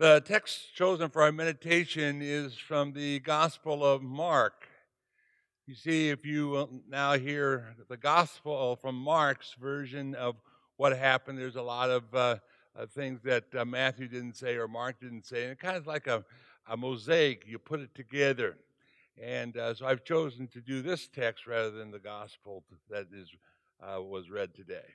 The text chosen for our meditation is from the Gospel of Mark. You see, if you now hear the Gospel from Mark's version of what happened, there's a lot of uh, uh, things that uh, Matthew didn't say or Mark didn't say. And it kind of like a, a mosaic, you put it together. And uh, so I've chosen to do this text rather than the Gospel that is, uh, was read today.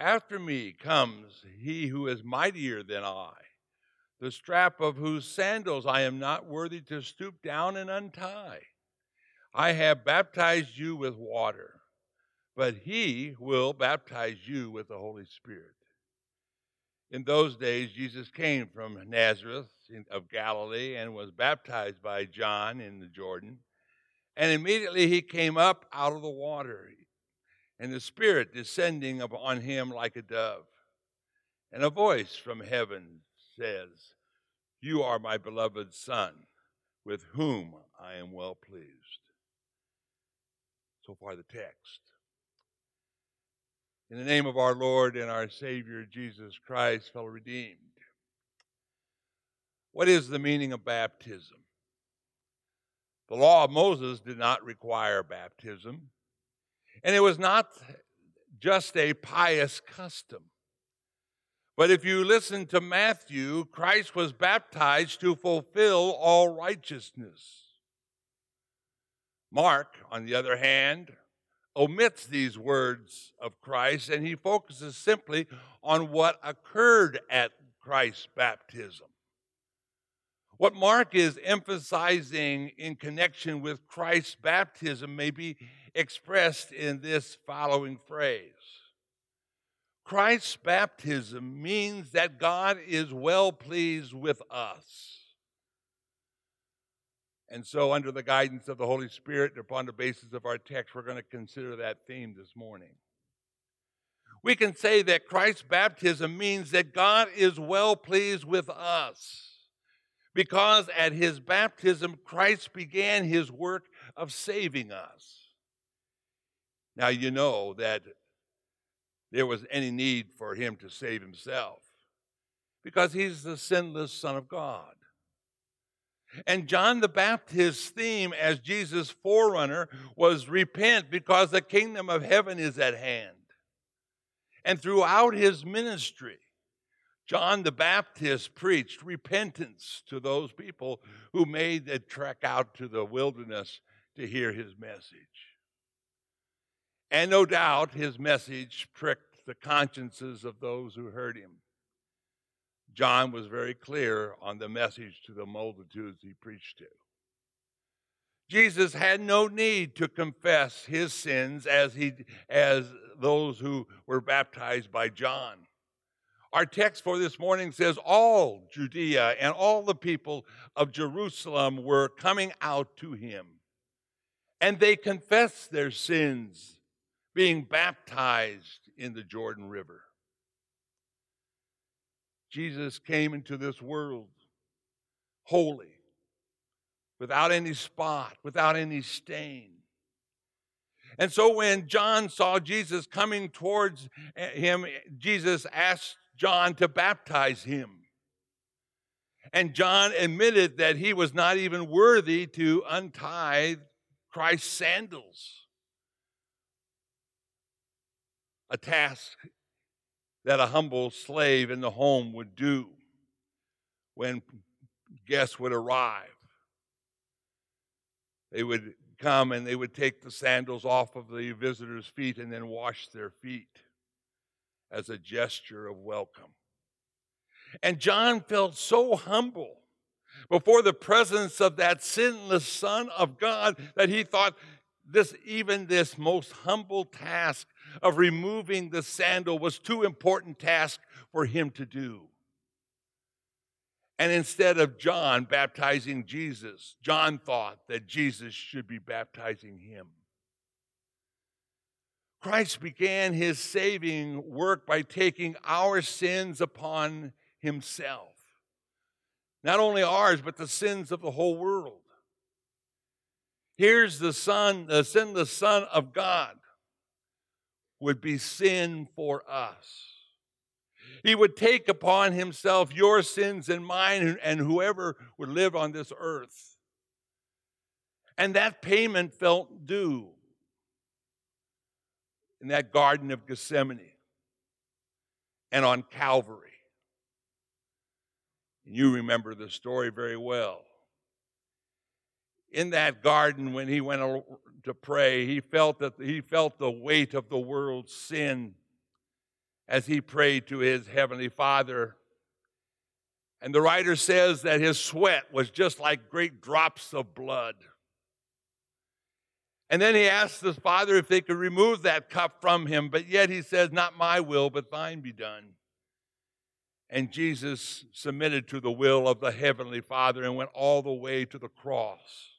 after me comes he who is mightier than I, the strap of whose sandals I am not worthy to stoop down and untie. I have baptized you with water, but he will baptize you with the Holy Spirit. In those days, Jesus came from Nazareth of Galilee and was baptized by John in the Jordan. And immediately he came up out of the water and the Spirit descending upon him like a dove. And a voice from heaven says, You are my beloved Son, with whom I am well pleased. So far, the text. In the name of our Lord and our Savior Jesus Christ, fellow redeemed. What is the meaning of baptism? The law of Moses did not require baptism. And it was not just a pious custom. But if you listen to Matthew, Christ was baptized to fulfill all righteousness. Mark, on the other hand, omits these words of Christ and he focuses simply on what occurred at Christ's baptism. What Mark is emphasizing in connection with Christ's baptism may be expressed in this following phrase Christ's baptism means that God is well pleased with us. And so, under the guidance of the Holy Spirit, upon the basis of our text, we're going to consider that theme this morning. We can say that Christ's baptism means that God is well pleased with us because at his baptism, Christ began his work of saving us. Now, you know that there was any need for him to save himself because he's the sinless Son of God. And John the Baptist's theme as Jesus' forerunner was repent because the kingdom of heaven is at hand. And throughout his ministry, John the Baptist preached repentance to those people who made the trek out to the wilderness to hear his message. And no doubt his message pricked the consciences of those who heard him. John was very clear on the message to the multitudes he preached to. Jesus had no need to confess his sins as he as those who were baptized by John. Our text for this morning says all Judea and all the people of Jerusalem were coming out to him. And they confessed their sins being baptized in the Jordan River. Jesus came into this world holy, without any spot, without any stain. And so when John saw Jesus coming towards eh, him, eh, Jesus asked John to baptize him. And John admitted that he was not even worthy to untie Christ's sandals. A task that a humble slave in the home would do when guests would arrive. They would come and they would take the sandals off of the visitor's feet and then wash their feet as a gesture of welcome. And John felt so humble before the presence of that sinless Son of God that he thought this even this most humble task of removing the sandal was too important task for him to do. And instead of John baptizing Jesus, John thought that Jesus should be baptizing him. Christ began his saving work by taking our sins upon himself. Not only ours, but the sins of the whole world. Here's the Son, uh, the sinless Son of God would be sin for us. He would take upon himself your sins and mine and whoever would live on this earth. And that payment felt due in that Garden of Gethsemane and on Calvary. You remember the story very well. In that garden, when he went to pray, he felt that he felt the weight of the world's sin as he prayed to his heavenly Father. And the writer says that his sweat was just like great drops of blood. And then he asked his father if they could remove that cup from him, but yet he says, Not my will, but thine be done. And Jesus submitted to the will of the Heavenly Father and went all the way to the cross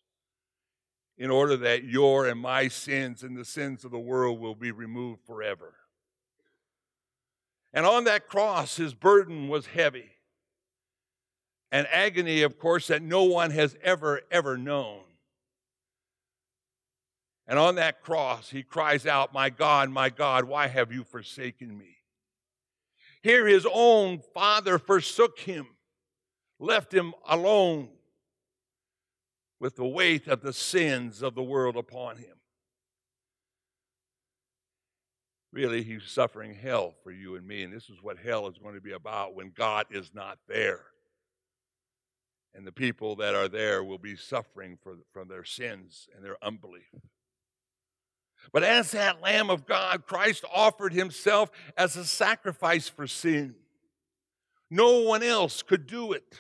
in order that your and my sins and the sins of the world will be removed forever. And on that cross, his burden was heavy. An agony, of course, that no one has ever, ever known. And on that cross, he cries out, My God, my God, why have you forsaken me? Here, his own father forsook him, left him alone with the weight of the sins of the world upon him. Really, he's suffering hell for you and me, and this is what hell is going to be about when God is not there. And the people that are there will be suffering for, from their sins and their unbelief. But as that Lamb of God, Christ offered himself as a sacrifice for sin. No one else could do it.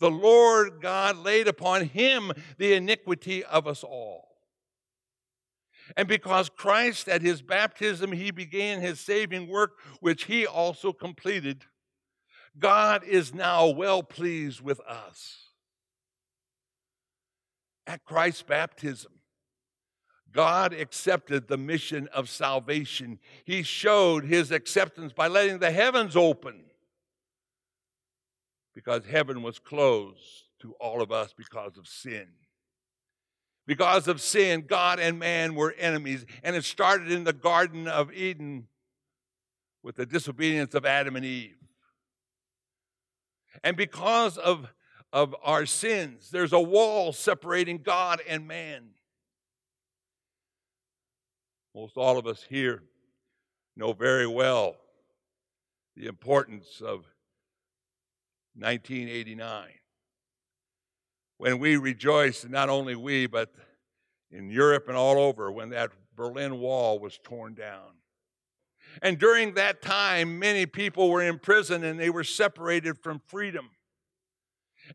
The Lord God laid upon him the iniquity of us all. And because Christ, at his baptism, he began his saving work, which he also completed, God is now well pleased with us. At Christ's baptism, God accepted the mission of salvation. He showed his acceptance by letting the heavens open because heaven was closed to all of us because of sin. Because of sin, God and man were enemies. And it started in the Garden of Eden with the disobedience of Adam and Eve. And because of, of our sins, there's a wall separating God and man. Most all of us here know very well the importance of 1989 when we rejoiced, not only we, but in Europe and all over, when that Berlin Wall was torn down. And during that time, many people were in prison and they were separated from freedom.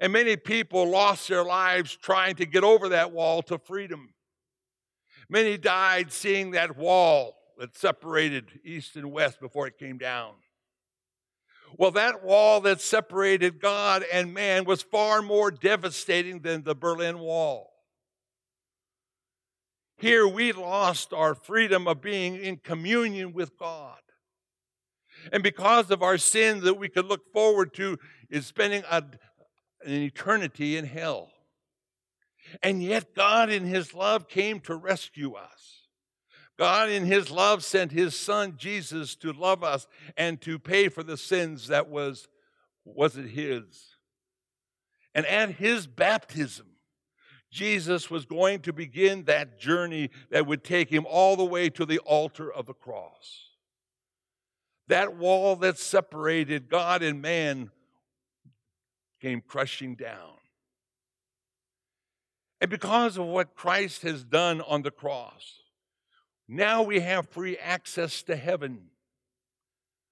And many people lost their lives trying to get over that wall to freedom. Many died seeing that wall that separated east and west before it came down. Well, that wall that separated God and man was far more devastating than the Berlin Wall. Here we lost our freedom of being in communion with God. And because of our sin that we could look forward to is spending a, an eternity in hell. And yet God in his love came to rescue us. God, in His love, sent His Son Jesus to love us and to pay for the sins that was wasn't His. And at His baptism, Jesus was going to begin that journey that would take him all the way to the altar of the cross. That wall that separated God and man came crushing down. And because of what Christ has done on the cross, now we have free access to heaven.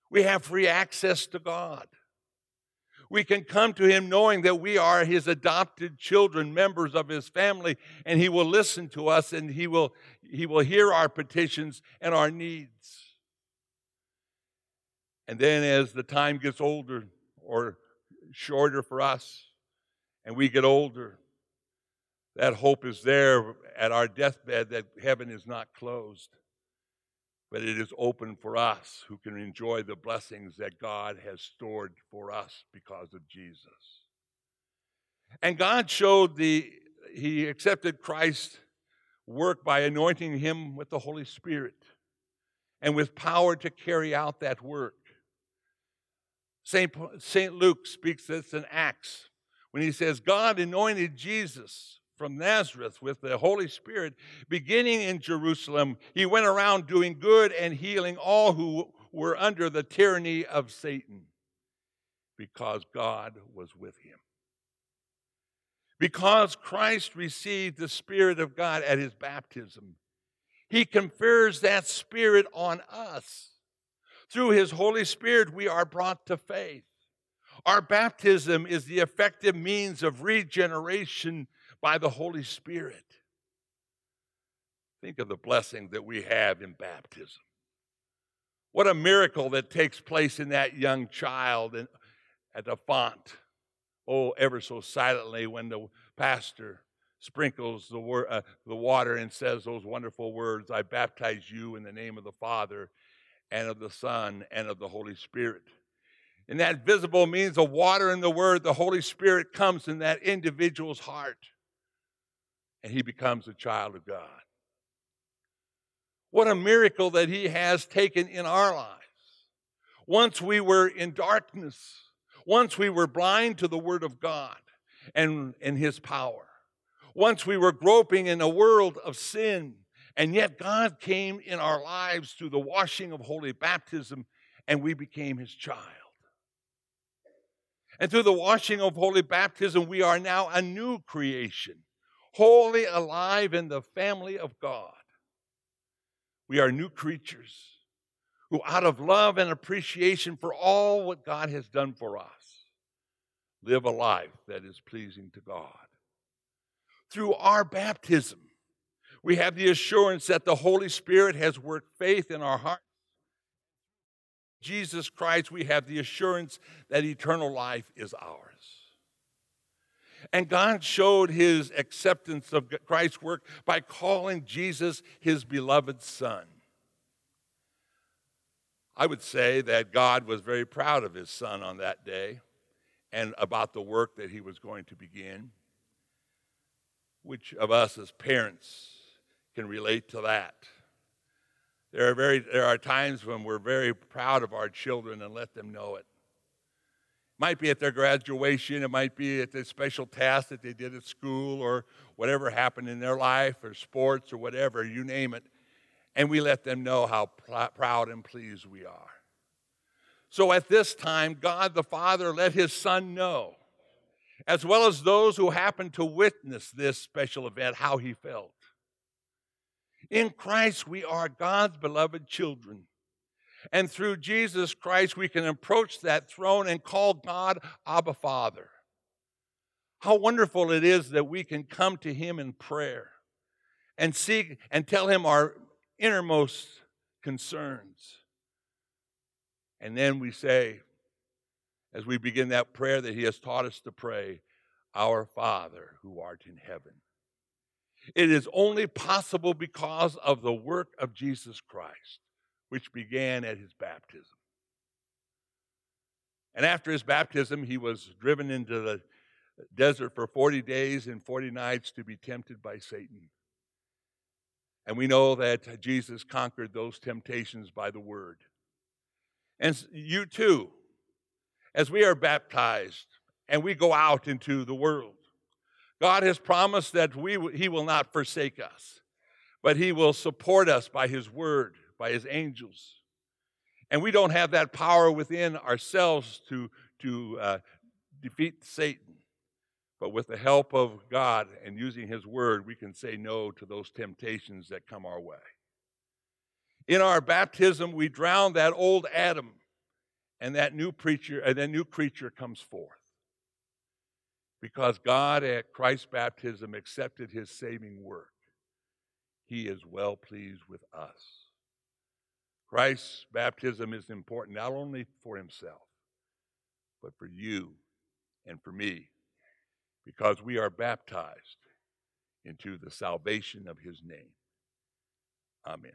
We have free access to God. We can come to Him knowing that we are His adopted children, members of His family, and He will listen to us and He will, he will hear our petitions and our needs. And then as the time gets older, or shorter for us and we get older, that hope is there at our deathbed that heaven is not closed, but it is open for us who can enjoy the blessings that God has stored for us because of Jesus. And God showed the, He accepted Christ's work by anointing Him with the Holy Spirit and with power to carry out that work. St. Luke speaks this in Acts when he says, God anointed Jesus from Nazareth with the Holy Spirit, beginning in Jerusalem. He went around doing good and healing all who were under the tyranny of Satan because God was with him. Because Christ received the Spirit of God at his baptism, he confers that Spirit on us. Through his Holy Spirit, we are brought to faith. Our baptism is the effective means of regeneration by the Holy Spirit. Think of the blessing that we have in baptism. What a miracle that takes place in that young child in, at the font. Oh, ever so silently when the pastor sprinkles the, uh, the water and says those wonderful words I baptize you in the name of the Father and of the Son and of the Holy Spirit. And that visible means the water and the word, the Holy Spirit comes in that individual's heart and he becomes a child of God. What a miracle that he has taken in our lives. Once we were in darkness, once we were blind to the word of God and, and his power, once we were groping in a world of sin, and yet God came in our lives through the washing of holy baptism and we became his child. And through the washing of holy baptism, we are now a new creation, wholly alive in the family of God. We are new creatures who, out of love and appreciation for all what God has done for us, live a life that is pleasing to God. Through our baptism, we have the assurance that the Holy Spirit has worked faith in our hearts Jesus Christ, we have the assurance that eternal life is ours. And God showed his acceptance of Christ's work by calling Jesus his beloved Son. I would say that God was very proud of his Son on that day and about the work that he was going to begin. Which of us as parents can relate to that? There are, very, there are times when we're very proud of our children and let them know it. Might be at their graduation, it might be at the special task that they did at school or whatever happened in their life or sports or whatever, you name it. And we let them know how pl- proud and pleased we are. So at this time, God the Father let his Son know, as well as those who happened to witness this special event, how he felt. In Christ, we are God's beloved children. And through Jesus Christ, we can approach that throne and call God Abba Father. How wonderful it is that we can come to Him in prayer and seek and tell Him our innermost concerns. And then we say, as we begin that prayer that He has taught us to pray, Our Father who art in heaven. It is only possible because of the work of Jesus Christ, which began at his baptism. And after his baptism, he was driven into the desert for 40 days and 40 nights to be tempted by Satan. And we know that Jesus conquered those temptations by the word. And you too, as we are baptized and we go out into the world, God has promised that we, He will not forsake us, but He will support us by His word, by His angels. And we don't have that power within ourselves to, to uh, defeat Satan. But with the help of God and using His word, we can say no to those temptations that come our way. In our baptism, we drown that old Adam, and that new preacher, and that new creature comes forth because God at Christ's baptism accepted his saving work. He is well pleased with us. Christ's baptism is important not only for himself, but for you and for me, because we are baptized into the salvation of his name. Amen.